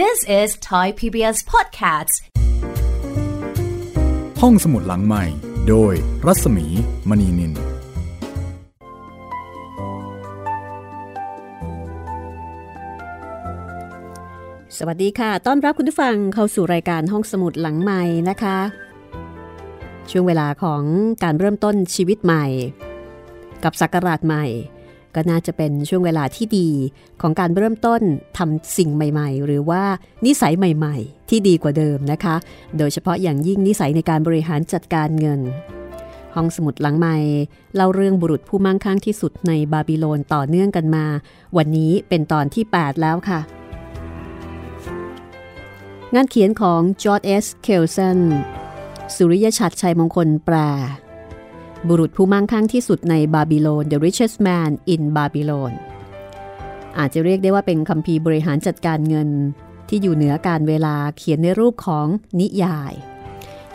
This is Thai PBS Podcasts ห้องสมุดหลังใหม่ โดยรัศมีมณีนิน สวัสดีค่ะ ต้อนรับคุณผู้ฟังเข้าสู่รายการห้องสมุดหลังใหม่นะคะ ช่วงเวลาของการเริ่มต้นชีวิตใหม่ กับศักราชใหม่ ก็น่าจะเป็นช่วงเวลาที่ดีของการเริ่มต้นทำสิ่งใหม่ ๆ หรือว่านิสัยใหม่ ๆ ที่ดีกว่าเดิมนะคะ โดยเฉพาะอย่างยิ่งนิสัยในการบริหารจัดการเงิน ห้องสมุดหลังใหม่เล่าเรื่องบุรุษผู้มั่งคั่งที่สุดในบาบิโลนต่อเนื่องกันมา วันนี้เป็นตอนที่ 8 แล้วค่ะ งานเขียนของจอร์ดเอสเคลสันสุริยชัดชัยมงคลแปล บุรุษผู้มั่งคั่งที่สุดในบาบิโลน The richest man in Babylon อาจจะเรียกได้ว่าเป็นคัมภีร์บริหารจัดการเงินที่อยู่เหนือการเวลาเขียนในรูปของนิยาย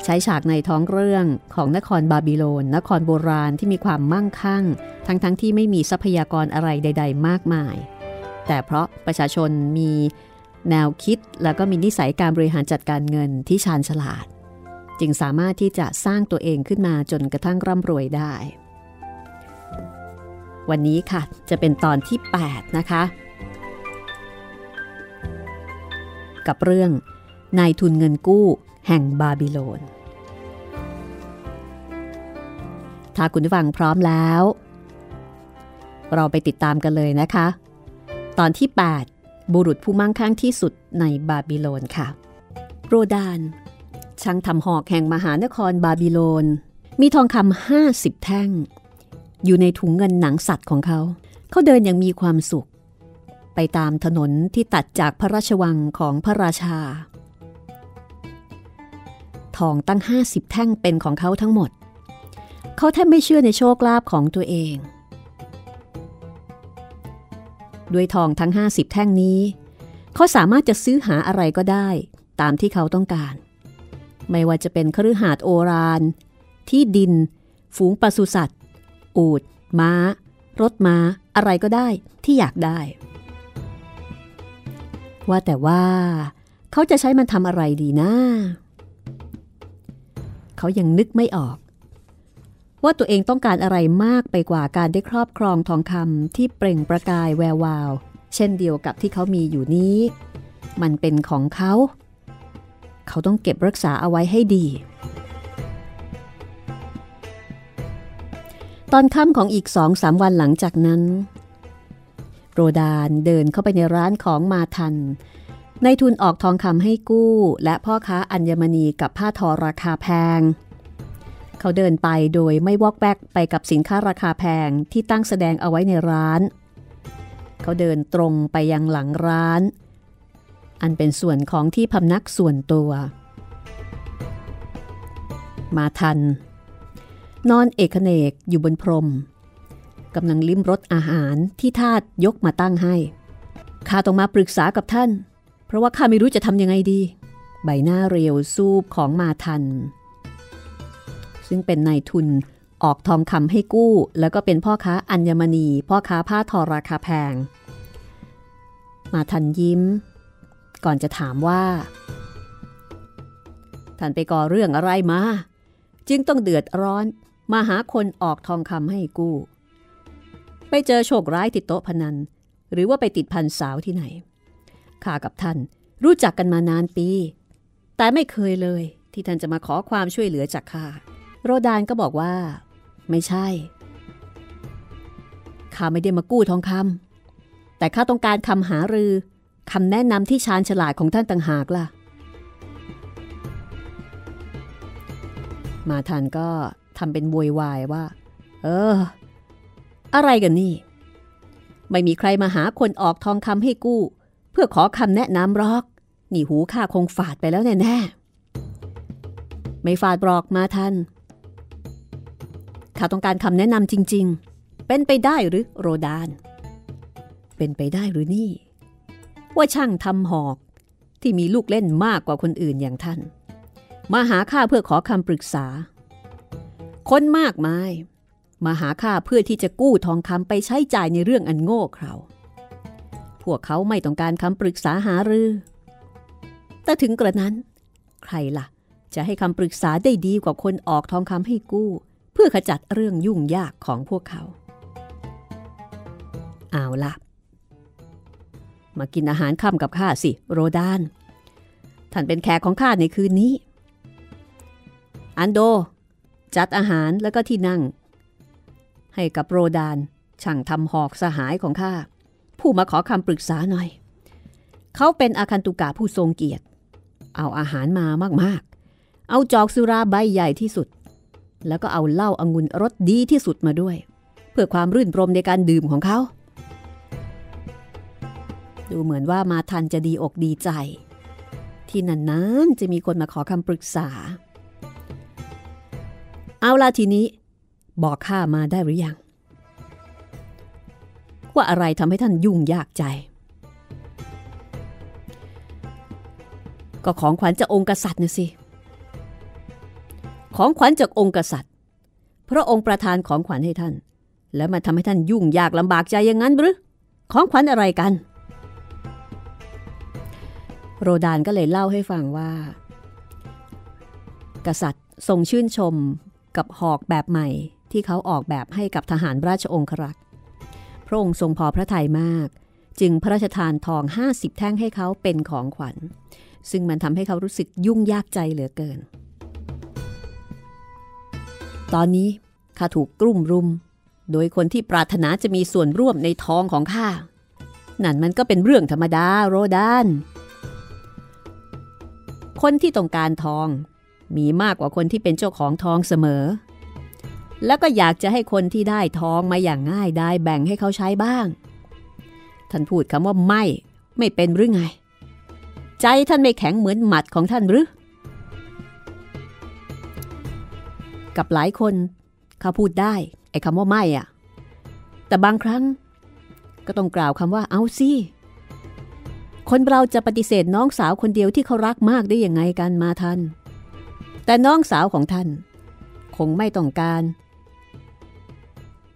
ใช้ฉากในท้องเรื่องของนครบาบิโลน นครโบราณที่มีความมั่งคั่ง ทั้งๆทที่ไม่มีทรัพยากรอะไรใด ๆ มากมาย แต่เพราะประชาชนมีแนวคิดแล้วก็มีนิสัยการบริหารจัดการเงินที่ชาญฉลาด จึงสามารถที่จะสร้างตัวเองขึ้นมาจนกระทั่งร่ำรวยได้ วันนี้ค่ะจะเป็นตอนที่ 8 นะคะ กับเรื่องนายทุนเงินกู้แห่งบาบิโลน ถ้าคุณฟังพร้อมแล้ว เราไปติดตามกันเลยนะคะ ตอนที่ 8 บุรุษผู้มั่งคั่งที่สุดในบาบิโลนค่ะ โรดาน ช่างทำหอกแห่งมหานครบาบิโลน มีทองคำห้าสิบแท่ง อยู่ในถุงเงินหนังสัตว์ของเขา เขาเดินอย่างมีความสุข ไปตามถนนที่ตัดจากพระราชวังของพระราชา ทองตั้งห้าสิบแท่งเป็นของเขาทั้งหมด เขาแทบไม่เชื่อในโชคลาภของตัวเองด้วยทองทั้ง 50 แท่งนี้ เขาสามารถจะซื้อหาอะไรก็ได้ ตามที่เขาต้องการ ไม่ว่าจะเป็นคฤหาสน์โอราน ที่ดิน ฝูงปศุสัตว์ อูดม้า รถม้า อะไรก็ได้ที่อยากได้ ว่าแต่ว่า เขาจะใช้มันทำอะไรดีนะ เขายังนึกไม่ออก ว่าตัวเองต้องการอะไรมากไปกว่าการได้ครอบครองทองคำที่เปล่งประกายแวววาว เช่นเดียวกับที่เขามีอยู่นี้ มันเป็นของเขาเขาต้องเก็บรักษาเอาไว้ให้ดี ตอนค่ำของอีกสองสามวันหลังจากนั้น โรดานเดินเข้าไปในร้านของมาทันในทุนออกทองคำให้กู้ และพ่อค้าอัญมณีกับผ้าทอราคาแพง เขาเดินไปโดยไม่วอกแวกไปกับสินค้าราคาแพงที่ตั้งแสดงเอาไว้ในร้าน เขาเดินตรงไปยังหลังร้าน อันเป็นส่วนของที่พำนักส่วนตัว มาทัน นอนเอกเนกอยู่บนพรมกำลังลิ้มรสอาหารที่ทาตยกมาตั้งให้ ข้าต้องมาปรึกษากับท่าน เพราะว่าข้าไม่รู้จะทำยังไงดี ใบหน้าเรียวซูบของมาทัน ซึ่งเป็นนายทุนออกทองคำให้กู้ แล้วก็เป็นพ่อค้าอัญมณี พ่อค้าผ้าทอราคาแพง มาทันยิ้ม ก่อนจะถามว่า ท่านไปก่อเรื่องอะไรมา จึงต้องเดือดร้อนมาหาคนออกทองคำให้กู้ ไปเจอโชคร้ายติดโต๊ะพนัน หรือว่าไปติดพันสาวที่ไหน ข้ากับท่านรู้จักกันมานานปี แต่ไม่เคยเลยที่ท่านจะมาขอความช่วยเหลือจากข้า โรดานก็บอกว่า ไม่ใช่ ข้าไม่ได้มากู้ทองคำแต่ข้าต้องการคำหารือ คำแนะนำที่ชาญฉลาดของท่านต่างหากล่ะ มาทันก็ทำเป็นโวยวายว่า เออ อะไรกันนี่ ไม่มีใครมาหาคนออกทองคำให้กู้ เพื่อขอคำแนะนำรอก นี่หูข้าคงฝาดไปแล้วแน่ๆ ไม่ฝาดบอกมาทันข้าต้องการคำแนะนำจริง ๆ เป็นไปได้หรือโรดาน เป็นไปได้หรือนี่ ว่าช่างทำหอก ที่มีลูกเล่นมากกว่าคนอื่นอย่างท่าน มาหาข้าเพื่อขอคำปรึกษา คนมากมาย มาหาข้าเพื่อที่จะกู้ทองคำไปใช้จ่ายในเรื่องอันโง่เขลาพวกเขาไม่ต้องการคำปรึกษาหารือ แต่ถึงกระนั้น ใครละ่ะ จะให้คำปรึกษาได้ดีกว่าคนออกทองคำให้กู้ เพื่อขจัดเรื่องยุ่งยากของพวกเขา เอาละ มากินอาหารค่ำกับข้าสิ โรดาน ท่านเป็นแขกของข้าในคืนนี้ อันโด จัดอาหารแล้วก็ที่นั่ง ให้กับโรดานช่างทำหอกสหายของข้าผู้มาขอคำปรึกษาหน่อย เขาเป็นอาคันตุกะผู้ทรงเกียรติ เอาอาหารมามากๆ เอาจอกสุราใบใหญ่ที่สุด แล้วก็เอาเหล้าอางุ่นรสดีที่สุดมาด้วย เพื่อความรื่นรมในการดื่มของเขา ดูเหมือนว่ามาทันจะดีอกดีใจ ที่นานๆจะมีคนมาขอคำปรึกษา เอาล่ะทีนี้ บอกข้ามาได้หรือยัง ว่าอะไรทำให้ท่านยุ่งยากใจ ก็ของขวัญจากองค์กษัตริย์นะสิ ของขวัญจากองค์กษัตริย์ พระองค์ประทานของขวัญให้ท่าน แล้วมาทำให้ท่านยุ่งยากลำบากใจอย่างนั้นหรือของขวัญอะไรกัน โรดานก็เลยเล่าให้ฟังว่า กษัตริย์ทรงชื่นชมกับหอกแบบใหม่ที่เขาออกแบบให้กับทหารราชองครักษ์พระองค์ทรงพอพระทัยมาก จึงพระราชทานทอง 50 แท่งให้เขาเป็นของขวัญ ซึ่งมันทำให้เขารู้สึกยุ่งยากใจเหลือเกิน ตอนนี้ข้าถูกกลุ่มรุม โดยคนที่ปรารถนาจะมีส่วนร่วมในทองของข้านั่นมันก็เป็นเรื่องธรรมดาโรดาน คนที่ต้องการทอง มีมากกว่าคนที่เป็นเจ้าของทองเสมอ แล้วก็อยากจะให้คนที่ได้ทองมาอย่างง่ายได้แบ่งให้เขาใช้บ้าง ท่านพูดคำว่าไม่ไม่เป็นหรือไง ใจท่านไม่แข็งเหมือนหมัดของท่านหรือ กับหลายคนเขาพูดได้ไอ้คำว่าไม่อะแต่บางครั้ง ก็ต้องกล่าวคำว่าเอาสิ คนเราจะปฏิเสธน้องสาวคนเดียวที่เขารักมากได้ยังไงกันมาท่าน แต่น้องสาวของท่าน คงไม่ต้องการ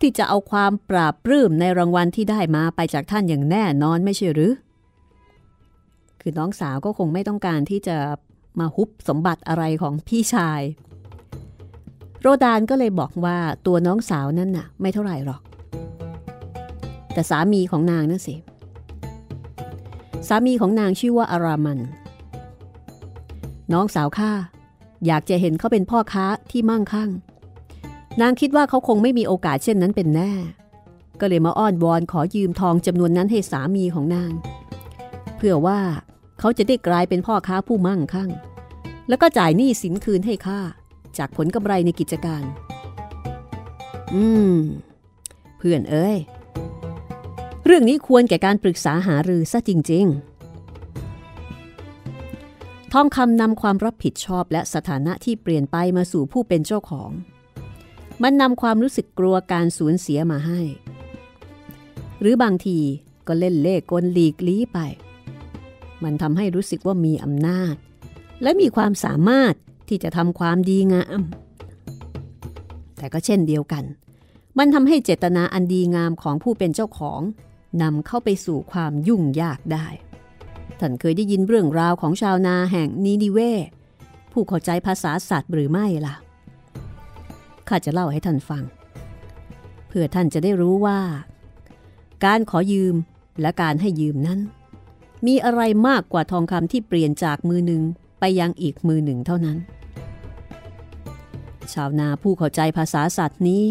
ที่จะเอาความปราบปลื้มในรางวัลที่ได้มาไปจากท่านอย่างแน่นอนไม่ใช่หรือ คือน้องสาวก็คงไม่ต้องการที่จะมาฮุบสมบัติอะไรของพี่ชาย โรดานก็เลยบอกว่าตัวน้องสาวนั่นน่ะ ไม่เท่าไหร่หรอก แต่สามีของนางนั่นสิ สามีของนางชื่อว่าอารามัน น้องสาวข้าอยากจะเห็นเขาเป็นพ่อค้าที่มั่งคั่ง นางคิดว่าเขาคงไม่มีโอกาสเช่นนั้นเป็นแน่ ก็เลยมาอ้อนวอนขอยืมทองจำนวนนั้นให้สามีของนาง เพื่อว่าเขาจะได้กลายเป็นพ่อค้าผู้มั่งคั่ง แล้วก็จ่ายหนี้สินคืนให้ข้าจากผลกำไรในกิจการ อืม เพื่อนเอ้ย เรื่องนี้ควรแก่การปรึกษาหารือซะจริง ๆ ทองคำนำความรับผิดชอบและสถานะที่เปลี่ยนไปมาสู่ผู้เป็นเจ้าของ มันนำความรู้สึกกลัวการสูญเสียมาให้ หรือบางทีก็เล่นเล่กลหลีกลี้ไป มันทำให้รู้สึกว่ามีอำนาจ และมีความสามารถที่จะทำความดีงาม แต่ก็เช่นเดียวกัน มันทำให้เจตนาอันดีงามของผู้เป็นเจ้าของ นำเข้าไปสู่ความยุ่งยากได้ ท่านเคยได้ยินเรื่องราวของชาวนาแห่งนีนิเว ผู้เข้าใจภาษาสัตว์หรือไม่ล่ะ ข้าจะเล่าให้ท่านฟัง เพื่อท่านจะได้รู้ว่า การขอยืมและการให้ยืมนั้น มีอะไรมากกว่าทองคำที่เปลี่ยนจากมือหนึ่งไปยังอีกมือหนึ่งเท่านั้น ชาวนาผู้เข้าใจภาษาสัตว์นี้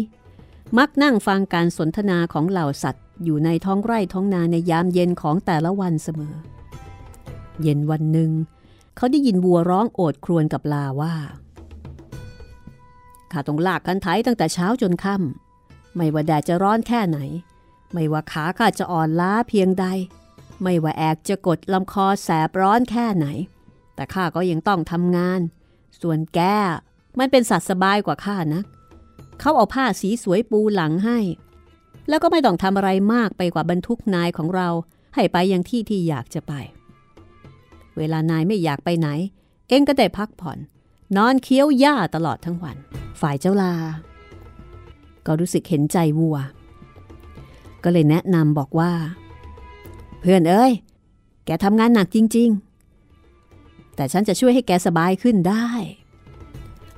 มักนั่งฟังการสนทนาของเหล่าสัตว์ อยู่ในท้องไร่ท้องนาในยามเย็นของแต่ละวันเสมอ เย็นวันหนึ่ง เขาได้ยินวัวร้องโอดครวญกับลาว่าข้าต้องลากกันไถตั้งแต่เช้าจนค่ำไม่ว่าแดดจะร้อนแค่ไหน ไม่ว่าขาข้าจะอ่อนล้าเพียงใด ไม่ว่าแอกจะกดลำคอแสบร้อนแค่ไหน แต่ข้าก็ยังต้องทำงาน ส่วนแกมันเป็นสัตว์สบายกว่าข้านะเขาเอาผ้าสีสวยปูหลังให้ แล้วก็ไม่ต้องทำอะไรมากไปกว่าบรรทุกนายของเรา ให้ไปยังที่ที่อยากจะไป เวลานายไม่อยากไปไหน เองก็ได้พักผ่อน นอนเคี้ยวหญ้าตลอดทั้งวัน ฝ่ายเจ้าลา ก็รู้สึกเห็นใจวัว ก็เลยแนะนำบอกว่า เพื่อนเอ้ย แกทำงานหนักจริง ๆ แต่ฉันจะช่วยให้แกสบายขึ้นได้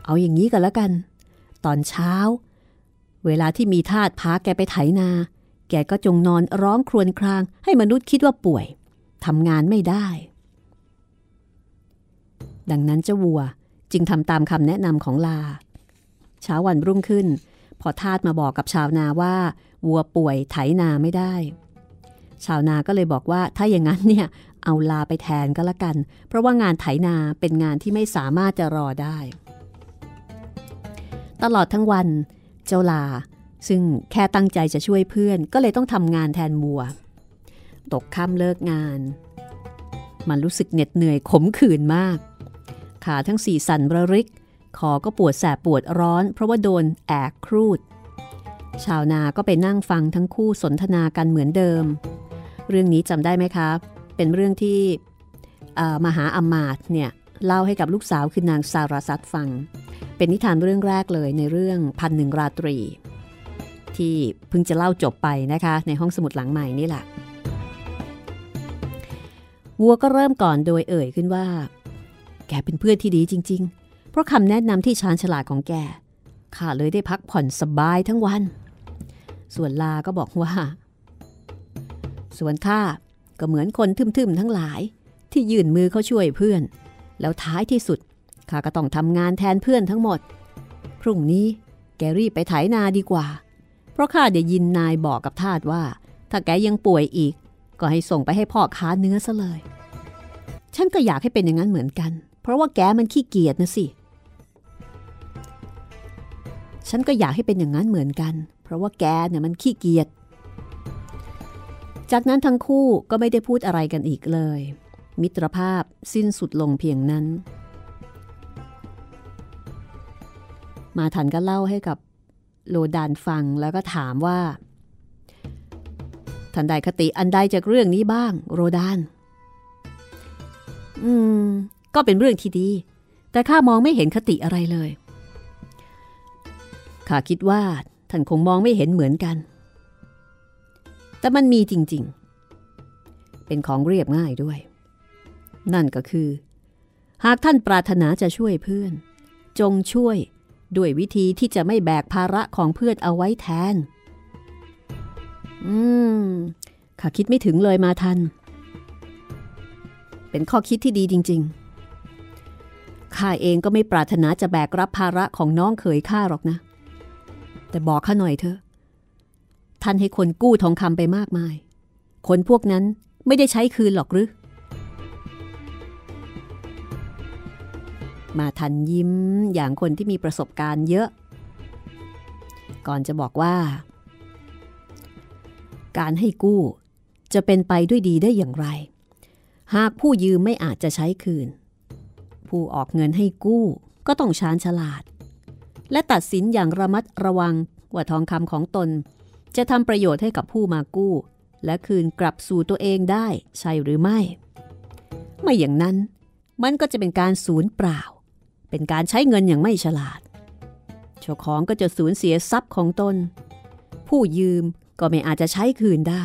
เอาอย่างนี้กันแล้วกัน ตอนเช้า เวลาที่มีทาสพาแกไปไถนา แกก็จงนอนร้องครวญคราง ให้มนุษย์คิดว่าป่วยทำงานไม่ได้ ดังนั้นเจ้าวัวจึงทำตามคำแนะนำของลา เช้าวันรุ่งขึ้น พอทาสมาบอกกับชาวนาว่า วัวป่วยไถนาไม่ได้ ชาวนาก็เลยบอกว่าถ้าอย่างนั้นเนี่ยเอาลาไปแทนก็แล้วกัน เพราะว่างานไถนาเป็นงานที่ไม่สามารถจะรอได้ ตลอดทั้งวัน เจ้าลา ซึ่งแค่ตั้งใจจะช่วยเพื่อนก็เลยต้องทำงานแทนวัว ตกค่ำเลิกงาน มันรู้สึกเหน็ดเหนื่อยขมขื่นมาก ขาทั้งสี่สั่นระริกคอก็ปวดแสบปวดร้อน เพราะว่าโดนแอกครูด ชาวนาก็ไปนั่งฟังทั้งคู่สนทนากันเหมือนเดิม เรื่องนี้จำได้ไหมครับ เป็นเรื่องที่มหาอมาตเนี่ย เล่าให้กับลูกสาวคือนางสารสัตฟัง เป็นนิทานเรื่องแรกเลยในเรื่องพันหนึ่งราตรี ที่เพิ่งจะเล่าจบไปนะคะ ในห้องสมุดหลังใหม่นี่แหละวัวก็เริ่มก่อนโดยเอ่ยขึ้นว่า แกเป็นเพื่อนที่ดีจริง ๆ เพราะคำแนะนำที่ชาญฉลาดของแกข้าเลยได้พักผ่อนสบายทั้งวัน ส่วนลาก็บอกว่า ส่วนข้าก็เหมือนคนทึมๆทั้งหลาย ที่ยื่นมือเขาช่วยเพื่อน แล้วท้ายที่สุดข้าก็ต้องทำงานแทนเพื่อนทั้งหมด พรุ่งนี้แกรีบไปไถนาดีกว่า เพราะข้าได้ยินนายบอกกับทาสว่า ถ้าแกยังป่วยอีก ก็ให้ส่งไปให้พ่อค้าเนื้อซะเลย ฉันก็อยากให้เป็นอย่างนั้นเหมือนกัน เพราะว่าแกมันขี้เกียจนะสิ ฉันก็อยากให้เป็นอย่างนั้นเหมือนกัน เพราะว่าแกเนี่ยมันขี้เกียจ จากนั้นทั้งคู่ก็ไม่ได้พูดอะไรกันอีกเลย มิตรภาพสิ้นสุดลงเพียงนั้น มาทันก็เล่าให้กับโลดานฟังแล้วก็ถามว่าท่านได้คติอันใดจากเรื่องนี้บ้าง โรดาน อืม ก็เป็นเรื่องที่ดี แต่ข้ามองไม่เห็นคติอะไรเลยข้าคิดว่าท่านคงมองไม่เห็นเหมือนกัน แต่มันมีจริง ๆ เป็นของเรียบง่ายด้วย นั่นก็คือ หากท่านปรารถนาจะช่วยเพื่อน จงช่วยด้วยวิธีที่จะไม่แบกภาระของเพื่อนเอาไว้แทน อืม ข้าคิดไม่ถึงเลยมาทัน เป็นข้อคิดที่ดีจริง ๆ ข้าเองก็ไม่ปรารถนาจะแบกรับภาระของน้องเขยข้าหรอกนะ แต่บอกข้าหน่อยเถอะ ท่านให้คนกู้ทองคำไปมากมาย คนพวกนั้นไม่ได้ใช้คืนหรอกหรือ มาทันยิ้มอย่างคนที่มีประสบการณ์เยอะ ก่อนจะบอกว่า การให้กู้จะเป็นไปด้วยดีได้อย่างไร หากผู้ยืมไม่อาจจะใช้คืน ผู้ออกเงินให้กู้ก็ต้องชาญฉลาด และตัดสินอย่างระมัดระวังว่าทองคำของตน จะทำประโยชน์ให้กับผู้มากู้ และคืนกลับสู่ตัวเองได้ใช่หรือไม่ ไม่อย่างนั้นมันก็จะเป็นการสูญเปล่า เป็นการใช้เงินอย่างไม่ฉลาด เจ้าของก็จะสูญเสียทรัพย์ของตน ผู้ยืมก็ไม่อาจจะใช้คืนได้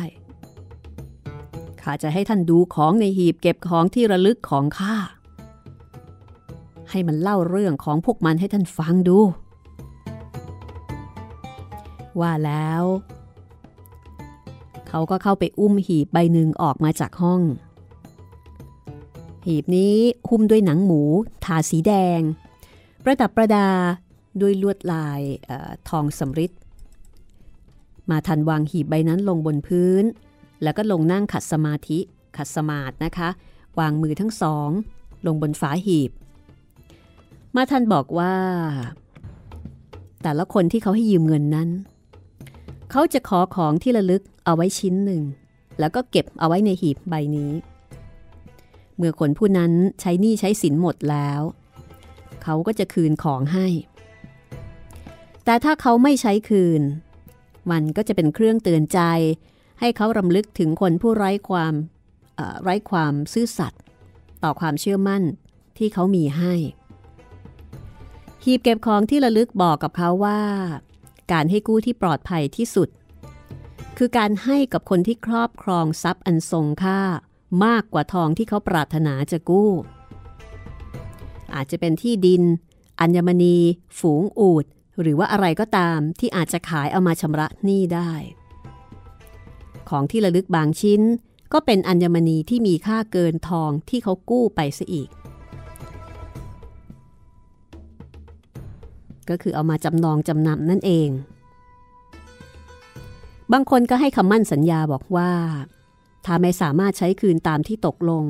ข้าจะให้ท่านดูของในหีบเก็บของที่ระลึกของข้า ให้มันเล่าเรื่องของพวกมันให้ท่านฟังดู ว่าแล้ว เขาก็เข้าไปอุ้มหีบใบหนึ่งออกมาจากห้อง หีบนี้หุ้มด้วยหนังหมูทาสีแดง ประดับประดาด้วยลวดลายอทองสำริดมาทันวางหีบใบนั้นลงบนพื้น แล้วก็ลงนั่งขัดสมาธิขัดสมาธินะคะ วางมือทั้งสอง ลงบนฝาหีบ มาทันบอกว่า แต่ละคนที่เขาให้ยืมเงินนั้น เขาจะขอของที่ระลึกเอาไว้ชิ้นหนึ่ง แล้วก็เก็บเอาไว้ในหีบใบนี้ เมื่อคนผู้นั้นใช้หนี้ใช้สินหมดแล้ว เขาก็จะคืนของให้ แต่ถ้าเขาไม่ใช้คืน มันก็จะเป็นเครื่องเตือนใจ ให้เขารำลึกถึงคนผู้ไร้ความไร้ความซื่อสัตย์ต่อความเชื่อมั่นที่เขามีให้ หีบเก็บของที่ระลึกบอกกับเขาว่า การให้กู้ที่ปลอดภัยที่สุด คือการให้กับคนที่ครอบครองทรัพย์อันทรงค่า มากกว่าทองที่เขาปรารถนาจะกู้ อาจจะเป็นที่ดิน อัญมณี ฝูงอูด หรือว่าอะไรก็ตามที่อาจจะขายเอามาชำระหนี้ได้ ของที่ระลึกบางชิ้นก็เป็นอัญมณีที่มีค่าเกินทองที่เขากู้ไปซะอีก ก็คือเอามาจำนองจำนำนั่นเอง บางคนก็ให้คำมั่นสัญญาบอกว่า ถ้าไม่สามารถใช้คืนตามที่ตกลง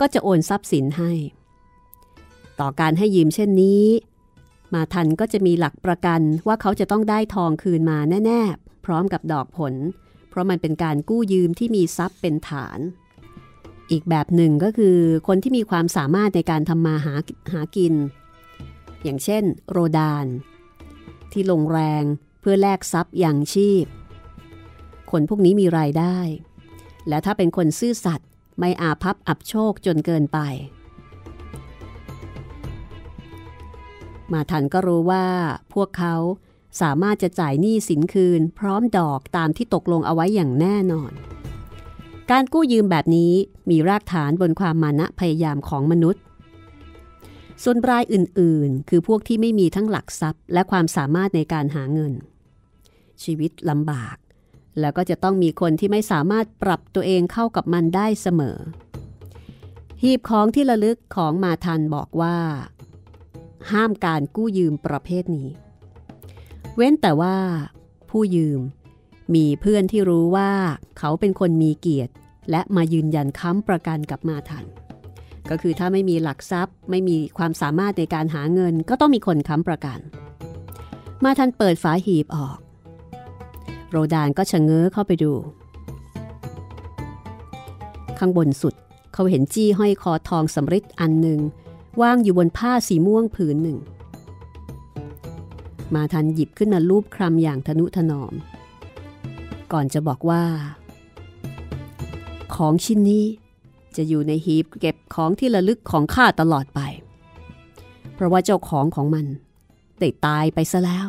ก็จะโอนทรัพย์สินให้ ต่อการให้ยืมเช่นนี้ มาทันก็จะมีหลักประกันว่าเขาจะต้องได้ทองคืนมาแน่ ๆ พร้อมกับดอกผล เพราะมันเป็นการกู้ยืมที่มีทรัพย์เป็นฐาน อีกแบบหนึ่งก็คือคนที่มีความสามารถในการทำมาหาหากิน อย่างเช่น โรดาน ที่ลงแรงเพื่อแลกทรัพย์อย่างชีพ คนพวกนี้มีรายได้ และถ้าเป็นคนซื่อสัตย์ไม่อาภัพอับโชคจนเกินไป มาทันก็รู้ว่าพวกเขาสามารถจะจ่ายหนี้สินคืน พร้อมดอกตามที่ตกลงเอาไว้อย่างแน่นอน การกู้ยืมแบบนี้มีรากฐานบนความมานะพยายามของมนุษย์ ส่วนรายอื่นๆ คือพวกที่ไม่มีทั้งหลักทรัพย์ และความสามารถในการหาเงิน ชีวิตลำบาก แล้วก็จะต้องมีคนที่ไม่สามารถปรับตัวเองเข้ากับมันได้เสมอ หีบของที่ระลึกของมาทันบอกว่า ห้ามการกู้ยืมประเภทนี้ เว้นแต่ว่า ผู้ยืม มีเพื่อนที่รู้ว่าเขาเป็นคนมีเกียรติ และมายืนยันค้ำประกันกับมาทัน ก็คือถ้าไม่มีหลักทรัพย์ ไม่มีความสามารถในการหาเงิน ก็ต้องมีคนค้ำประกัน มาทันเปิดฝาหีบออก โรดานก็ชะเง้อเข้าไปดู ข้างบนสุดเขาเห็นจี้ห้อยคอทองสำริดอันหนึ่งวางอยู่บนผ้าสีม่วงผืนหนึ่ง มาทันหยิบขึ้นมาลูบคลำอย่างทนุถนอม ก่อนจะบอกว่า ของชิ้นนี้จะอยู่ในหีบเก็บของที่ระลึกของข้าตลอดไป เพราะว่าเจ้าของของมันได้ตายไปซะแล้ว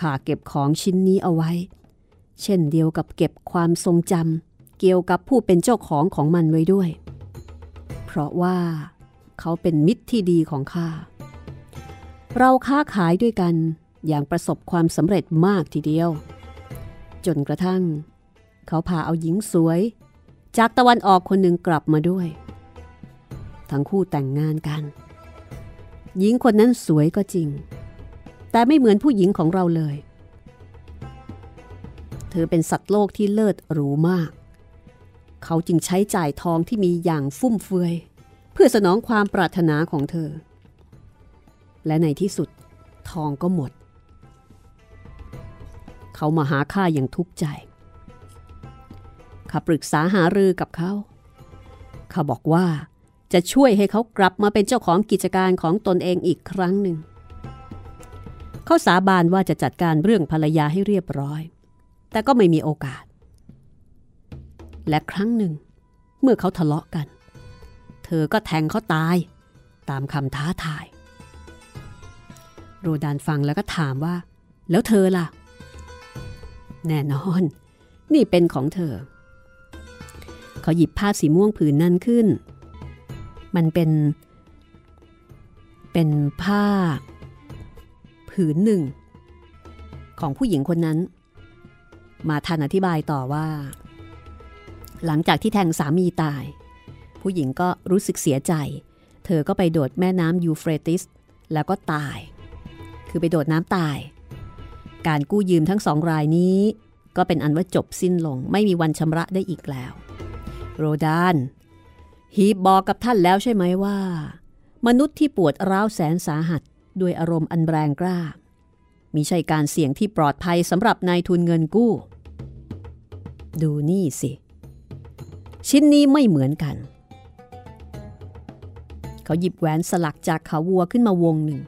ข้าเก็บของชิ้นนี้เอาไว้ เช่นเดียวกับเก็บความทรงจำเกี่ยวกับผู้เป็นเจ้าของของมันไว้ด้วย เพราะว่าเขาเป็นมิตรที่ดีของข้า เราค้าขายด้วยกันอย่างประสบความสำเร็จมากทีเดียว จนกระทั่ง เขาพาเอาหญิงสวย จากตะวันออกคนหนึ่งกลับมาด้วย ทั้งคู่แต่งงานกัน หญิงคนนั้นสวยก็จริง แต่ไม่เหมือนผู้หญิงของเราเลย เธอเป็นสัตว์โลกที่เลิศหรูมาก เขาจึงใช้จ่ายทองที่มีอย่างฟุ่มเฟือย เพื่อสนองความปรารถนาของเธอ และในที่สุดทองก็หมด เขามาหาข้าอย่างทุกข์ใจข้าปรึกษาหารือกับเขาเขาบอกว่าจะช่วยให้เขากลับมาเป็นเจ้าของกิจการของตนเองอีกครั้งหนึ่ง เขาสาบานว่าจะจัดการเรื่องภรรยาให้เรียบร้อย แต่ก็ไม่มีโอกาส และครั้งหนึ่ง เมื่อเขาทะเลาะกัน เธอก็แทงเขาตายตามคำท้าทาย โรดานฟังแล้วก็ถามว่า แล้วเธอล่ะ แน่นอน นี่เป็นของเธอ เขาหยิบผ้าสีม่วงผืนนั้นขึ้น มันเป็น เป็นผ้า ผืนหนึ่ง ของผู้หญิงคนนั้น มาทันอธิบายต่อว่า หลังจากที่แทงสามีตาย ผู้หญิงก็รู้สึกเสียใจ เธอก็ไปโดดแม่น้ำยูเฟรติส แล้วก็ตาย คือไปโดดน้ำตาย การกู้ยืมทั้งสองรายนี้ ก็เป็นอันว่าจบสิ้นลงไม่มีวันชำระได้อีกแล้ว โรดานฮีบบอกกับท่านแล้วใช่ไหมว่า มนุษย์ที่ปวดร้าวแสนสาหัส ด้วยอารมณ์อันแรงกล้ามิใช่การเสี่ยงที่ปลอดภัยสำหรับนายทุนเงินกู้ ดูนี่สิ ชิ้นนี้ไม่เหมือนกัน เขาหยิบแหวนสลักจากขาวัวขึ้นมาวงหนึ่ง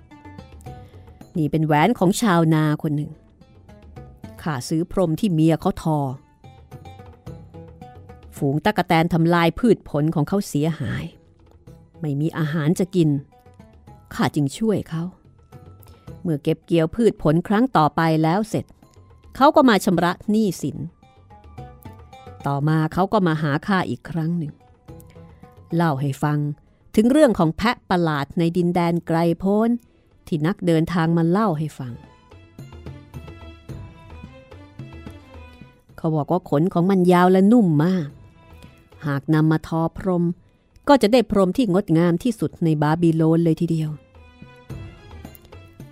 นี่เป็นแหวนของชาวนาคนหนึ่งข้าซื้อพรมที่เมียเขาทอ ฝูงตะกะแตนทำลายพืชผลของเขาเสียหาย ไม่มีอาหารจะกิน ข้าจึงช่วยเขา มื่อเก็บเกี่ยวพืชผลครั้งต่อไปแล้วเสร็จ เขาก็มาชำระหนี้สิน ต่อมาเขาก็มาหาข้าอีกครั้งหนึ่ง เล่าให้ฟังถึงเรื่องของแพะประหลาดในดินแดนไกลโพ้น ที่นักเดินทางมาเล่าให้ฟัง เขาบอกว่าขนของมันยาวและนุ่มมาก หากนำมาทอพรม ก็จะได้พรมที่งดงามที่สุดในบาบิโลนเลยทีเดียว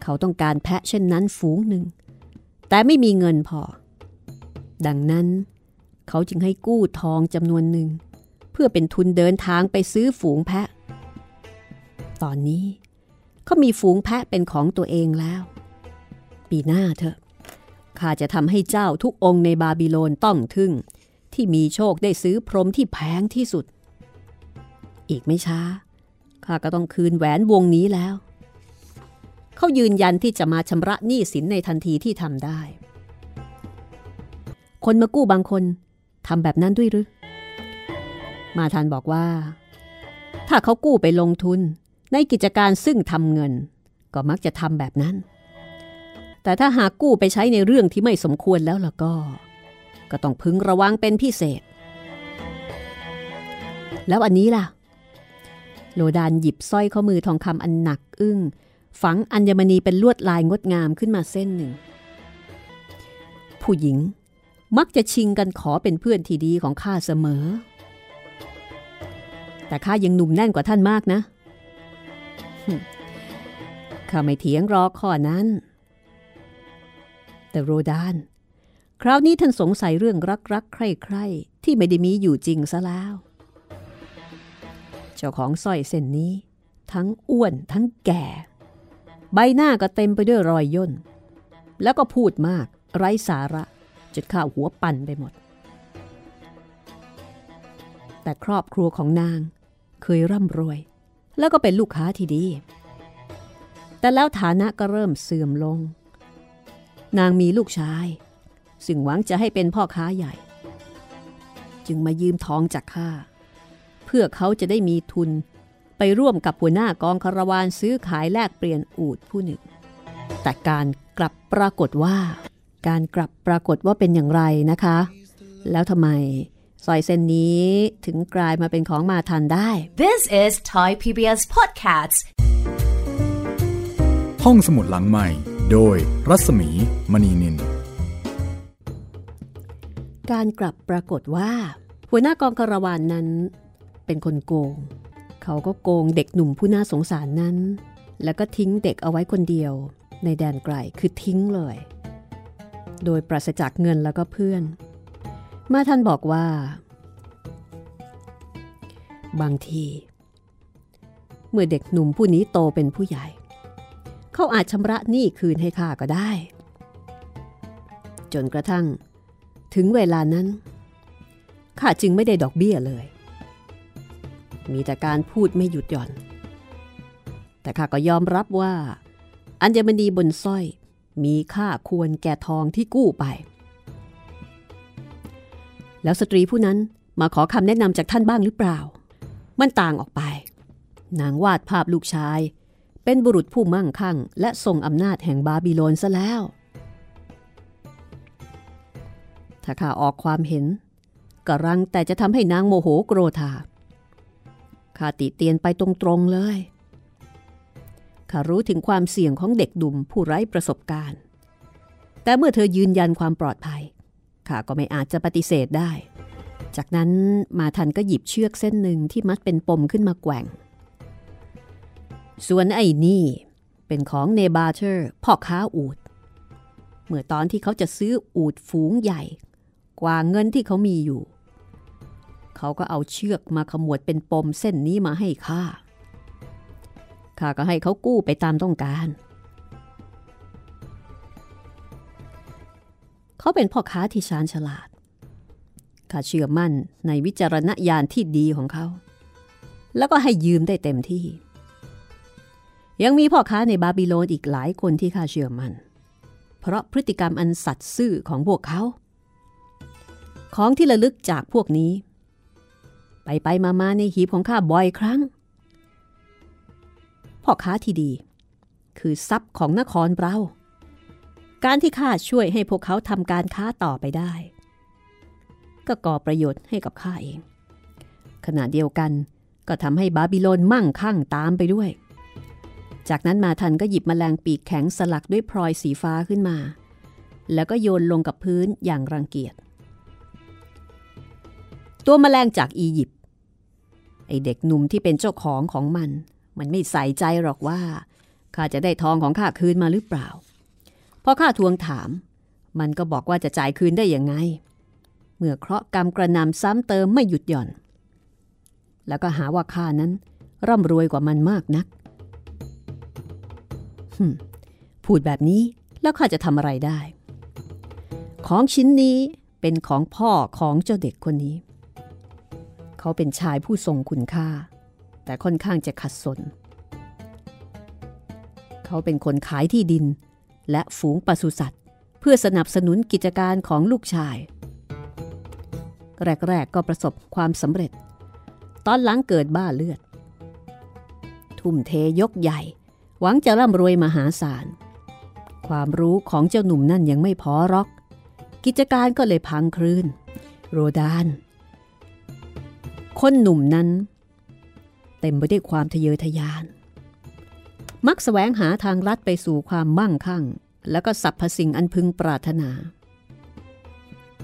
เขาต้องการแพะเช่นนั้นฝูงหนึ่ง แต่ไม่มีเงินพอ ดังนั้น เขาจึงให้กู้ทองจำนวนหนึ่ง เพื่อเป็นทุนเดินทางไปซื้อฝูงแพะ ตอนนี้เขามีฝูงแพะเป็นของตัวเองแล้ว ปีหน้าเถอะข้าจะทำให้เจ้าทุกองค์ในบาบิโลนต้องทึ่ง ที่มีโชคได้ซื้อพรมที่แพงที่สุด อีกไม่ช้าข้าก็ต้องคืนแหวนวงนี้แล้ว เขายืนยันที่จะมาชำระหนี้สินในทันทีที่ทำได้ คนมากู้บางคนทำแบบนั้นด้วยหรือ มาทานบอกว่า ถ้าเขากู้ไปลงทุนในกิจการซึ่งทำเงิน ก็มักจะทำแบบนั้น แต่ถ้าหากกู้ไปใช้ในเรื่องที่ไม่สมควรแล้วล่ะก็ ก็ต้องพึงระวังเป็นพิเศษ แล้วอันนี้ล่ะ โลดานหยิบสร้อยข้อมือทองคำอันหนักอึ้ง ฝังอัญมณีเป็นลวดลายงดงามขึ้นมาเส้นหนึ่ง ผู้หญิงมักจะชิงกันขอเป็นเพื่อนที่ดีของข้าเสมอ แต่ข้ายังหนุ่มแน่นกว่าท่านมากนะ ข้าไม่เถียงรอข้อนั้น แต่โรดาน คราวนี้ท่านสงสัยเรื่องรักรักใคร่ใคร่ที่ไม่ได้มีอยู่จริงซะแล้ว เจ้าของสร้อยเส้นนี้ ทั้งอ้วนทั้งแก่ ใบหน้าก็เต็มไปด้วยรอยย่น แล้วก็พูดมากไร้สาระจนข้าวหัวปั่นไปหมด แต่ครอบครัวของนางเคยร่ำรวย แล้วก็เป็นลูกค้าที่ดี แต่แล้วฐานะก็เริ่มเสื่อมลง นางมีลูกชาย ซึ่งหวังจะให้เป็นพ่อค้าใหญ่ จึงมายืมทองจากข้า เพื่อเขาจะได้มีทุน ไปร่วมกับหัวหน้ากองคาราวานซื้อขายแลกเปลี่ยนอูดผู้หนึ่ง แต่การกลับปรากฏว่า การกลับปรากฏว่าเป็นอย่างไรนะคะ แล้วทำไมสร้อยเส้นนี้ถึงกลายมาเป็นของมาทันได้ This is Thai PBS Podcasts ห้องสมุดหลังใหม่ โดยรัศมีมณีนิน การกลับปรากฏว่า หัวหน้ากองคาราวานนั้น เป็นคนโกง เขาก็โกงเด็กหนุ่มผู้น่าสงสารนั้น แล้วก็ทิ้งเด็กเอาไว้คนเดียว ในแดนไกลคือทิ้งเลย โดยปราศจากเงินแล้วก็เพื่อน มาท่านบอกว่า บางที เมื่อเด็กหนุ่มผู้นี้โตเป็นผู้ใหญ่ เขาอาจชำระหนี้คืนให้ข้าก็ได้ จนกระทั่ง ถึงเวลานั้นข้าจึงไม่ได้ดอกเบี้ยเลย มีแต่การพูดไม่หยุดหย่อน แต่ข้าก็ยอมรับว่า อัญมณีบนสร้อยมีค่าควรแก่ทองที่กู้ไป แล้วสตรีผู้นั้นมาขอคำแนะนำจากท่านบ้างหรือเปล่า มันต่างออกไป นางวาดภาพลูกชาย เป็นบุรุษผู้มั่งคั่ง และทรงอำนาจแห่งบาบิโลนซะแล้ว ถ้าข้าออกความเห็นก็รังแต่จะทำให้นางโมโหโกรธา ข้าติเตียนไปตรงๆเลยข้ารู้ถึงความเสี่ยงของเด็กดุมผู้ไร้ประสบการณ์ แต่เมื่อเธอยืนยันความปลอดภัยข้าก็ไม่อาจจะปฏิเสธได้ จากนั้นมาทันก็หยิบเชือกเส้นหนึ่งที่มัดเป็นปมขึ้นมาแกว่ง ส่วนไอ้นี่เป็นของเนบาเทอร์พ่อค้าอูดเมื่อตอนที่เขาจะซื้ออูดฝูงใหญ่ กว่าเงินที่เขามีอยู่ เขาก็เอาเชือกมาขมวดเป็นปมเส้นนี้มาให้ข้า ข้าก็ให้เขากู้ไปตามต้องการ เขาเป็นพ่อค้าที่ชาญฉลาด ข้าเชื่อมั่นในวิจารณญาณที่ดีของเขา แล้วก็ให้ยืมได้เต็มที่ ยังมีพ่อค้าในบาบิโลนอีกหลายคนที่ข้าเชื่อมั่น เพราะพฤติกรรมอันสัตย์ซื่อของพวกเขาของที่ระลึกจากพวกนี้ ไปไปมามาในหีบของข้าบ่อยครั้ง พ่อค้าที่ดี คือทรัพย์ของนครเรา การที่ข้าช่วยให้พวกเขาทำการค้าต่อไปได้ ก็ก่อประโยชน์ให้กับข้าเอง ขณะเดียวกันก็ทำให้บาบิโลนมั่งคั่งตามไปด้วย จากนั้นมาทันก็หยิบมแมลงปีกแข็งสลักด้วยพลอยสีฟ้าขึ้นมา แล้วก็โยนลงกับพื้นอย่างรังเกียจ ตัวมแมลงจากอียิปต์ ไอเด็กหนุ่มที่เป็นเจ้าของของมัน มันไม่ใส่ใจหรอกว่าข้าจะได้ทองของข้าคืนมาหรือเปล่าพอข้าทวงถาม มันก็บอกว่าจะจ่ายคืนได้ยังไง เมื่อเคราะห์กรรมกระนำซ้ำเติมไม่หยุดหย่อน แล้วก็หาว่าข้านั้น ร่ำรวยกว่ามันมากนักพูดแบบนี้แล้วข้าจะทำอะไรได้ ของชิ้นนี้เป็นของพ่อของเจ้าเด็กคนนี้ เขาเป็นชายผู้ทรงคุณค่า แต่ค่อนข้างจะขัดสน เขาเป็นคนขายที่ดิน และฝูงปศุสัตว์ เพื่อสนับสนุนกิจการของลูกชาย แรก ๆ ก็ประสบความสำเร็จ ตอนหลังเกิดบ้าเลือด ทุ่มเทยกใหญ่ หวังจะร่ำรวยมหาศาล ความรู้ของเจ้าหนุ่มนั่นยังไม่พอรอก กิจการก็เลยพังคลืน โรดาน คนหนุ่มนั้น เต็มไปด้วยความทะเยอทะยาน มักสแสวงหาทางลัดไปสู่ความมั่งคั่ง แล้วก็สรรพสิ่งอันพึงปรารถนา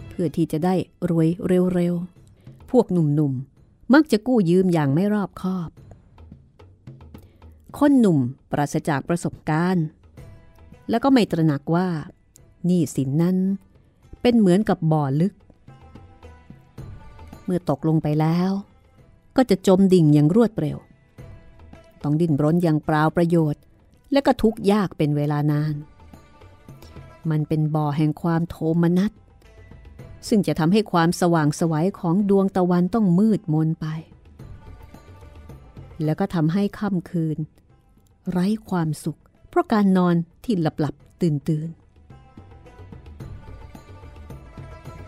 เพื่อที่จะได้รวยเร็วๆ พวกหนุ่มๆ มักจะกู้ยืมอย่างไม่รอบคอบ คนหนุ่มปราศจากประสบการณ์ แล้วก็ไม่ตระหนักว่านี่สินนั้นเป็นเหมือนกับบ่อลึก มื่อตกลงไปแล้ว ก็จะจมดิ่งอย่างรวดเร็ว ต้องดิ้นรนอย่างเปล่าประโยชน์ และก็ทุกข์ยากเป็นเวลานาน มันเป็นบ่อแห่งความโทมนัสซึ่งจะทำให้ความสว่างสวัยของดวงตะวันต้องมืดมนไป แล้วก็ทำให้ค่ำคืน ไร้ความสุข เพราะการนอนที่หลับหลับตื่น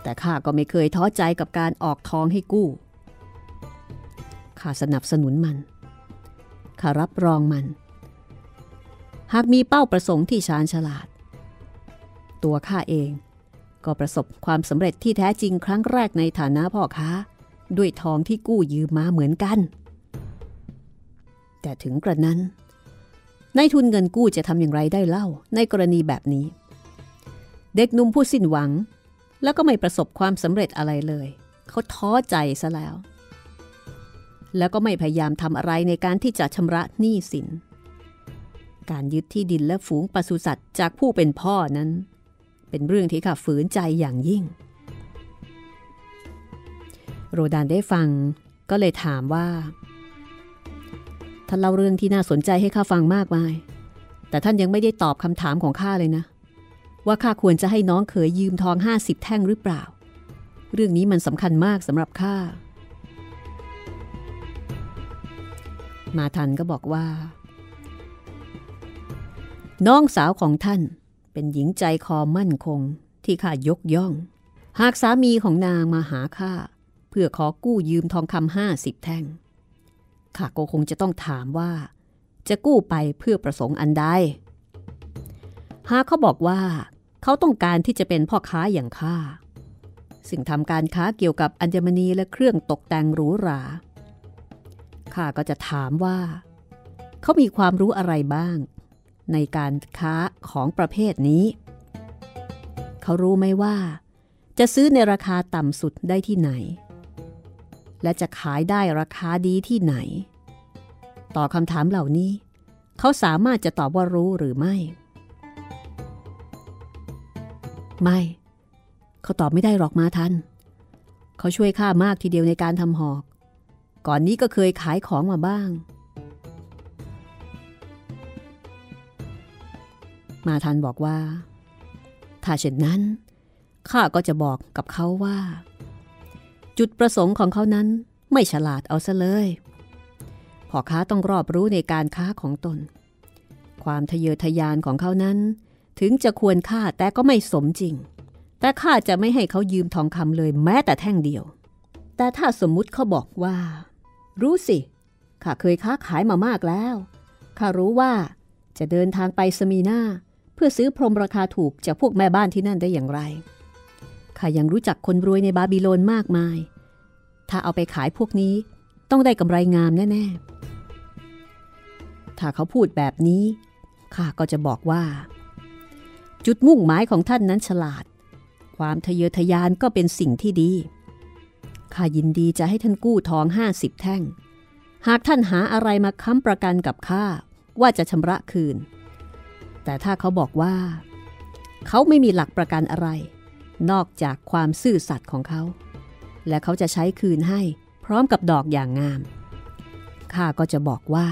แต่ข้าก็ไม่เคยท้อใจกับการออกทองให้กู้ ข้าสนับสนุนมัน ข้ารับรองมัน หากมีเป้าประสงค์ที่ชาญฉลาด ตัวข้าเองก็ประสบความสำเร็จที่แท้จริงครั้งแรกในฐานะพ่อค้า ด้วยทองที่กู้ยืมมาเหมือนกัน แต่ถึงกระนั้นนายทุนเงินกู้จะทำอย่างไรได้เล่าในกรณีแบบนี้ เด็กหนุ่มผู้สิ้นหวัง แล้วก็ไม่ประสบความสำเร็จอะไรเลย เขาท้อใจซะแล้ว แล้วก็ไม่พยายามทำอะไรในการที่จะชำระหนี้สิน การยึดที่ดินและฝูงปศุสัตว์จากผู้เป็นพ่อนั้น เป็นเรื่องที่ข้าฝืนใจอย่างยิ่ง โรดานได้ฟังก็เลยถามว่าท่านเล่าเรื่องที่น่าสนใจให้ข้าฟังมากมาย แต่ท่านยังไม่ได้ตอบคำถามของข้าเลยนะ ว่าข้าควรจะให้น้องเขยยืมทองห้าสิบแท่งหรือเปล่า เรื่องนี้มันสำคัญมากสำหรับข้า มาทันก็บอกว่า น้องสาวของท่านเป็นหญิงใจคอมั่นคงที่ข้ายกย่อง หากสามีของนางมาหาข้าเพื่อขอกู้ยืมทองคำห้าสิบแท่งข้าก็คงจะต้องถามว่า จะกู้ไปเพื่อประสงค์อันใดหากเขาบอกว่า เขาต้องการที่จะเป็นพ่อค้าอย่างข้าซึ่งทำการค้าเกี่ยวกับอัญมณีและเครื่องตกแต่งหรูหราข้าก็จะถามว่า เขามีความรู้อะไรบ้าง ในการค้าของประเภทนี้ เขารู้ไหมว่า จะซื้อในราคาต่ำสุดได้ที่ไหน และจะขายได้ราคาดีที่ไหน ต่อคำถามเหล่านี้ เขาสามารถจะตอบว่ารู้หรือไม่ ไม่ เขาตอบไม่ได้หรอกมาทัน เขาช่วยข้ามากทีเดียวในการทำหอก ก่อนนี้ก็เคยขายของมาบ้าง มาทันบอกว่า ถ้าเช่นนั้นข้าก็จะบอกกับเขาว่า จุดประสงค์ของเขานั้นไม่ฉลาดเอาซะเลยพ่อค้าต้องรอบรู้ในการค้าของตน ความทะเยอทะยานของเขานั้น ถึงจะควรค่าแต่ก็ไม่สมจริง แต่ข้าจะไม่ให้เขายืมทองคำเลยแม้แต่แท่งเดียว แต่ถ้าสมมุติเขาบอกว่า รู้สิข้าเคยค้าขายมามากแล้วข้ารู้ว่าจะเดินทางไปสมีนาเพื่อซื้อพรมราคาถูกจากพวกแม่บ้านที่นั่นได้อย่างไรข้ายังรู้จักคนรวยในบาบิโลนมากมาย ถ้าเอาไปขายพวกนี้ตต้องได้กำไรงามแน่ๆ ถ้าเขาพูดแบบนี้ข้าก็จะบอกว่า จุดมุ่งหมายของท่านนั้นฉลาด ความทะเยอทะยานก็เป็นสิ่งที่ดี ข้ายินดีจะให้ท่านกู้ทองห้าสิบแท่ง หากท่านหาอะไรมาค้ำประกันกับข้าว่าจะชำระคืน แต่ถ้าเขาบอกว่า เขาไม่มีหลักประกันอะไร นอกจากความซื่อสัตย์ของเขา และเขาจะใช้คืนให้พร้อมกับดอกอย่างงาม ข้าก็จะบอกว่า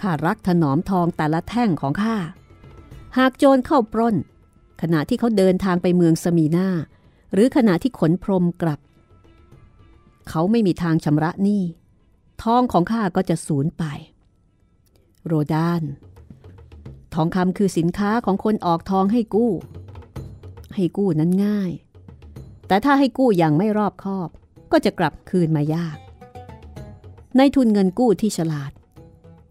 ข้ารักถนอมทองแต่ละแท่งของข้า หากโจรเข้าปล้น ขณะที่เขาเดินทางไปเมืองสมีนาหรือขณะที่ขนพรมกลับ เขาไม่มีทางชำระหนี้ทองของข้าก็จะสูญไป โรดาน ทองคำคือสินค้าของคนออกทองให้กู้ ให้กู้นั้นง่าย แต่ถ้าให้กู้อย่างไม่รอบคอบ ก็จะกลับคืนมายาก ในทุนเงินกู้ที่ฉลาด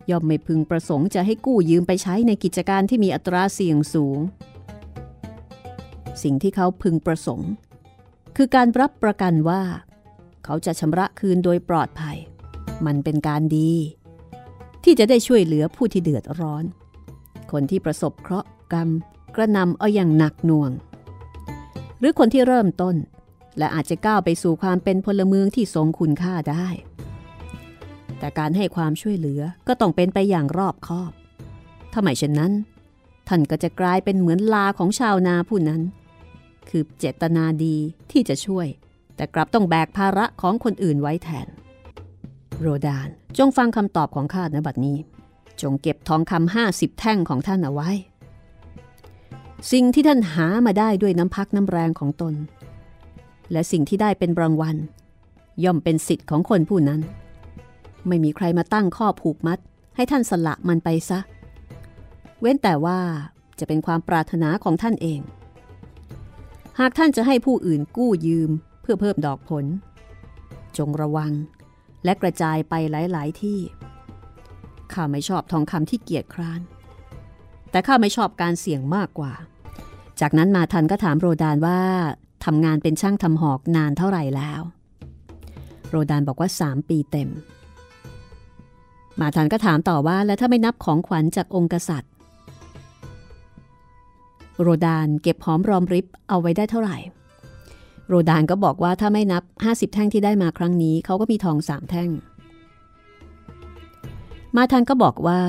ย่อมไม่พึงประสงค์จะให้กู้ยืมไปใช้ในกิจการที่มีอัตราเสี่ยงสูง สิ่งที่เขาพึงประสงค์ คือการรับประกันว่า เขาจะชำระคืนโดยปลอดภัย มันเป็นการดี ที่จะได้ช่วยเหลือผู้ที่เดือดร้อน คนที่ประสบเคราะห์กรรม กระนำเอาอย่างหนักหน่วง หรือคนที่เริ่มต้น และอาจจะก้าวไปสู่ความเป็นพลเมืองที่ทรงคุณค่าได้ แต่การให้ความช่วยเหลือก็ต้องเป็นไปอย่างรอบคอบ ถ้าไม่เช่นนั้น ท่านก็จะกลายเป็นเหมือนลาของชาวนาผู้นั้น คือเจตนาดีที่จะช่วย แต่กลับต้องแบกภาระของคนอื่นไว้แทน โรดานจงฟังคำตอบของข้าในบัดนี้ จงเก็บทองคำห้าสิบแท่งของท่านเอาไว้ สิ่งที่ท่านหามาได้ด้วยน้ำพักน้ำแรงของตน และสิ่งที่ได้เป็นรางวัลย่อมเป็นสิทธิ์ของคนผู้นั้น ไม่มีใครมาตั้งข้อผูกมัด ให้ท่านสละมันไปซะ เว้นแต่ว่าจะเป็นความปรารถนาของท่านเอง หากท่านจะให้ผู้อื่นกู้ยืมเพื่อเพิ่มดอกผล จงระวังและกระจายไปหลาย ๆ ที่ ข้าไม่ชอบทองคำที่เกียจคร้าน แต่ข้าไม่ชอบการเสี่ยงมากกว่า จากนั้นมาทันก็ถามโรดานว่าทำงานเป็นช่างทำหอกนานเท่าไหร่แล้ว โรดานบอกว่า 3 ปีเต็ม มาทันก็ถามต่อว่าแล้วถ้าไม่นับของขวัญจากองค์กษัตริย์ โรดานเก็บหอมรอมริบเอาไว้ได้เท่าไหร่ โรดานก็บอกว่าถ้าไม่นับ 50 แท่งที่ได้มาครั้งนี้เขาก็มีทองสามแท่ง มาทันก็บอกว่า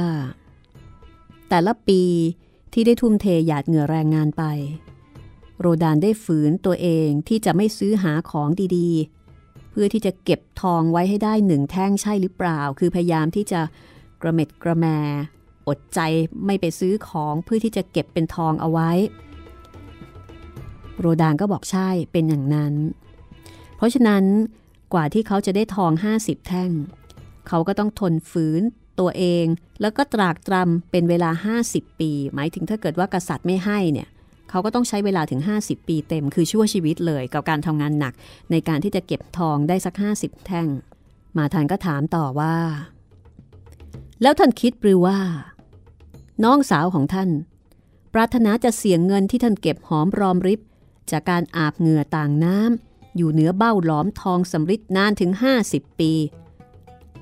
แต่ละปีที่ได้ทุ่มเทหยาดเหงื่อแรงงานไป โรดานได้ฝืนตัวเองที่จะไม่ซื้อหาของดี เพื่อที่จะเก็บทองไว้ให้ได้หนึ่งแท่งใช่หรือเปล่า คือพยายามที่จะกระเม็ดกระแมอดใจไม่ไปซื้อของเพื่อที่จะเก็บเป็นทองเอาไว้ โรดานก็บอกใช่เป็นอย่างนั้น เพราะฉะนั้นกว่าที่เขาจะได้ทอง 50 แท่ง เขาก็ต้องทนฝืนตัวเอง แล้วก็ตรากตรำเป็นเวลา 50 ปี หมายถึงถ้าเกิดว่ากษัตริย์ไม่ให้เนี่ย เขาก็ต้องใช้เวลาถึง 50 ปีเต็ม คือชั่วชีวิตเลยกับการทำงานหนัก ในการที่จะเก็บทองได้สัก 50 แท่ง มาทานก็ถามต่อว่า แล้วท่านคิดหรือว่า น้องสาวของท่าน ปรารถนาจะเสี่ยงเงินที่ท่านเก็บหอมรอมริบ จากการอาบเหงื่อต่างน้ำอยู่เหนือเบ้าหลอมทองสำริดนานถึง 50 ปี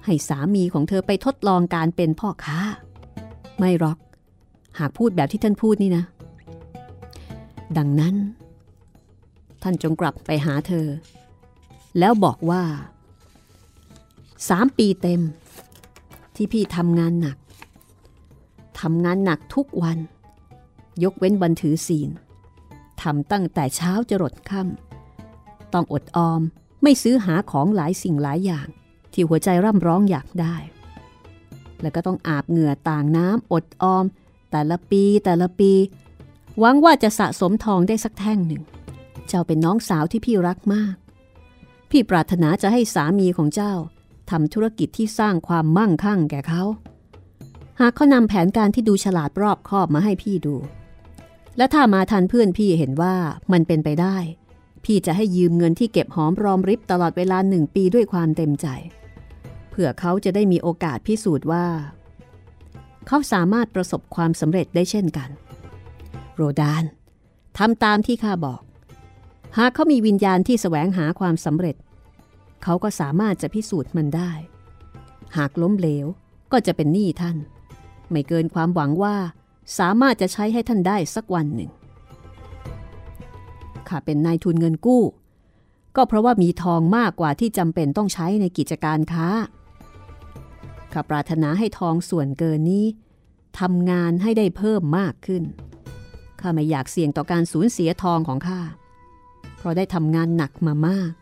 ให้สามีของเธอไปทดลองการเป็นพ่อค้า ไม่หรอก หากพูดแบบที่ท่านพูดนี่นะ ดังนั้น ท่านจงกลับไปหาเธอ แล้วบอกว่าสามปีเต็ม ที่พี่ทำงานหนักทำงานหนักทุกวัน ยกเว้นวันถือศีลทำตั้งแต่เช้าจะรดค่ำต้องอดออมไม่ซื้อหาของหลายสิ่งหลายอย่าง ที่หัวใจร่ำร้องอยากได้ แล้วก็ต้องอาบเหงื่อต่างน้ำอดออม แต่ละปีแต่ละปี หวังว่าจะสะสมทองได้สักแท่งหนึ่ง เจ้าเป็นน้องสาวที่พี่รักมาก พี่ปรารถนาจะให้สามีของเจ้าทำธุรกิจที่สร้างความมั่งคั่งแก่เขา หากเขานำแผนการที่ดูฉลาดรอบคอบมาให้พี่ดู และถ้ามาทันเพื่อนพี่เห็นว่ามันเป็นไปได้ พี่จะให้ยืมเงินที่เก็บหอมรอมริบตลอดเวลาหนึ่งปีด้วยความเต็มใจ เพื่อเขาจะได้มีโอกาสพิสูจน์ว่า เขาสามารถประสบความสำเร็จได้เช่นกัน โรดานทำตามที่ข้าบอก หากเขามีวิญญาณที่แสวงหาความสำเร็จ เขาก็สามารถจะพิสูจน์มันได้ หากล้มเหลวก็จะเป็นหนี้ท่าน ไม่เกินความหวังว่าสามารถจะใช้ให้ท่านได้สักวันหนึ่งข้าเป็นนายทุนเงินกู้ ก็เพราะว่ามีทองมากกว่าที่จำเป็นต้องใช้ในกิจการค้าข้าปรารถนาให้ทองส่วนเกินนี้ทำงานให้ได้เพิ่มมากขึ้น ข้าไม่อยากเสี่ยงต่อการสูญเสียทองของข้า เพราะได้ทำงานหนักมามาก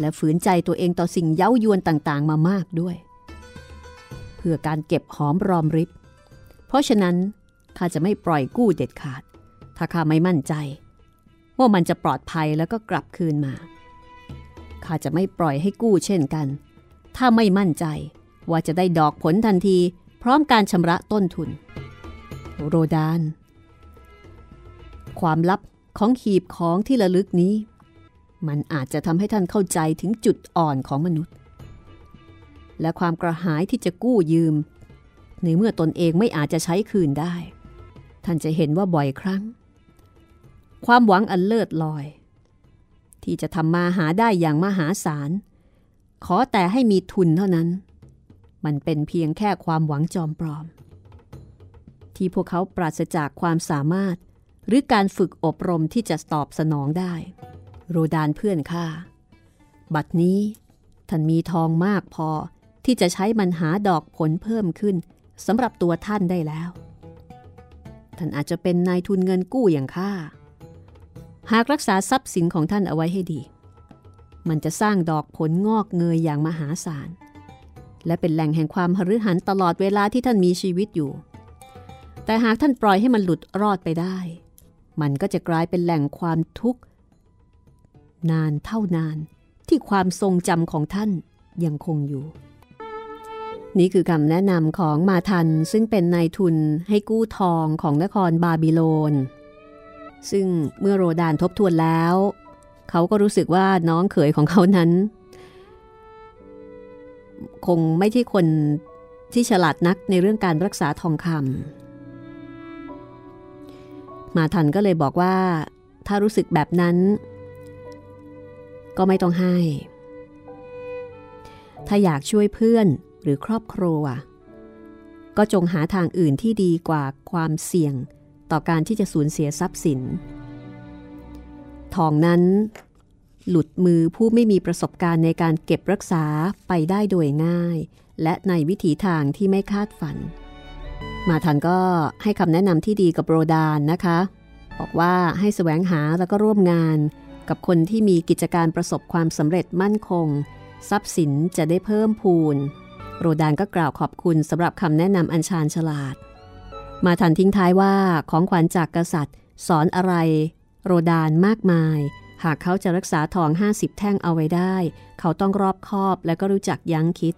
และฝืนใจตัวเองต่อสิ่งเย้ายวนต่างๆ มามากด้วย เพื่อการเก็บหอมรอมริบ เพราะฉะนั้นข้าจะไม่ปล่อยกู้เด็ดขาด ถ้าข้าไม่มั่นใจ ว่ามันจะปลอดภัยแล้วก็กลับคืนมา ข้าจะไม่ปล่อยให้กู้เช่นกัน ถ้าไม่มั่นใจว่าจะได้ดอกผลทันทีพร้อมการชำระต้นทุน โรดาน ความลับของหีบของที่ระลึกนี้ มันอาจจะทำให้ท่านเข้าใจถึงจุดอ่อนของมนุษย์ และความกระหายที่จะกู้ยืม ในเมื่อตนเองไม่อาจจะใช้คืนได้ ท่านจะเห็นว่าบ่อยครั้ง ความหวังอันเลิศลอย ที่จะทำมาหาได้อย่างมหาศาล ขอแต่ให้มีทุนเท่านั้น มันเป็นเพียงแค่ความหวังจอมปลอม ที่พวกเขาปราศจากความสามารถ หรือการฝึกอบรมที่จะตอบสนองได้ โรดานเพื่อนข้าบัดนี้ ท่านมีทองมากพอที่จะใช้มันหาดอกผลเพิ่มขึ้นสำหรับตัวท่านได้แล้ว ท่านอาจจะเป็นนายทุนเงินกู้อย่างข้าหากรักษาทรัพย์สินของท่านเอาไว้ให้ดี มันจะสร้างดอกผลงอกเงยอย่างมหาศาล และเป็นแหล่งแห่งความหฤหันตลอดเวลาที่ท่านมีชีวิตอยู่ แต่หากท่านปล่อยให้มันหลุดรอดไปได้ มันก็จะกลายเป็นแหล่งความทุกข์ นานเท่านานที่ความทรงจำของท่านยังคงอยู่ นี่คือคำแนะนำของมาทันซึ่งเป็นนายทุนให้กู้ทองของนครบาบิโลน ซึ่งเมื่อโรดานทบทวนแล้ว เขาก็รู้สึกว่าน้องเขยของเขานั้น คงไม่ใช่คนที่ฉลาดนักในเรื่องการรักษาทองคำ มาทันก็เลยบอกว่า ถ้ารู้สึกแบบนั้น ก็ไม่ต้องให้ ถ้าอยากช่วยเพื่อนหรือครอบครัว ก็จงหาทางอื่นที่ดีกว่าความเสี่ยงต่อการที่จะสูญเสียทรัพย์สิน ทองนั้นหลุดมือผู้ไม่มีประสบการณ์ในการเก็บรักษาไปได้โดยง่าย และในวิถีทางที่ไม่คาดฝัน มาทันก็ให้คำแนะนำที่ดีกับโรดานนะคะ บอกว่าให้แสวงหาแล้วก็ร่วมงานกับคนที่มีกิจการประสบความสำเร็จมั่นคง ทรัพย์สินจะได้เพิ่มพูน โรดานก็กล่าวขอบคุณสำหรับคำแนะนำอันชาญฉลาด มาทันทิ้งท้ายว่าของขวัญจากกษัตริย์ สอนอะไร โรดานมากมาย หากเขาจะรักษาทอง 50 แท่งเอาไว้ได้ เขาต้องรอบคอบและก็รู้จักยั้งคิด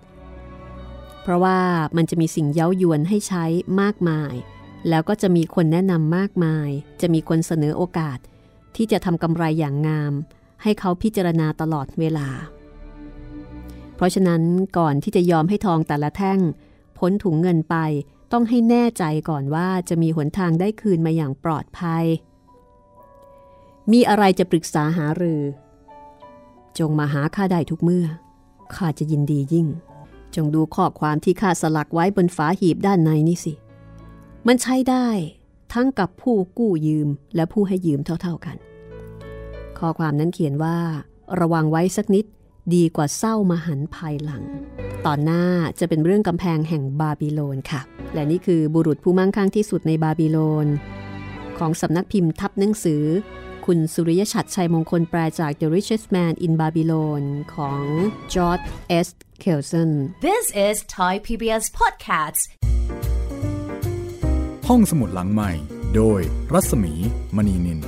เพราะว่ามันจะมีสิ่งเย้ายวนให้ใช้มากมาย แล้วก็จะมีคนแนะนำมากมาย จะมีคนเสนอโอกาส ที่จะทำกำไรอย่างงาม ให้เขาพิจารณาตลอดเวลา เพราะฉะนั้นก่อนที่จะยอมให้ทองแต่ละแท่งพ้นถุงเงินไปต้องให้แน่ใจก่อนว่าจะมีหนทางได้คืนมาอย่างปลอดภัย มีอะไรจะปรึกษาหารือ จงมาหาข้าได้ทุกเมื่อ ข้าจะยินดียิ่ง จงดูข้อความที่ข้าสลักไว้บนฝาหีบด้านในนี่สิ มันใช้ได้ทั้งกับผู้กู้ยืมและผู้ให้ยืมเท่าๆกัน ข้อความนั้นเขียนว่า ระวังไว้สักนิดดีกว่าเศร้ามาหันภายหลัง ตอนหน้าจะเป็นเรื่องกำแพงแห่งบาบิโลนค่ะ และนี่คือบุรุษผู้มั่งคั่งที่สุดในบาบิโลน ของสำนักพิมพ์ทับหนังสือ คุณสุริยชัดชัยมงคลแปลจาก The Richest Man in Babylon ของ George S. Kelson This is Thai PBS Podcast ห้องสมุดหลังใหม่ โดยรัศมีมณีนิน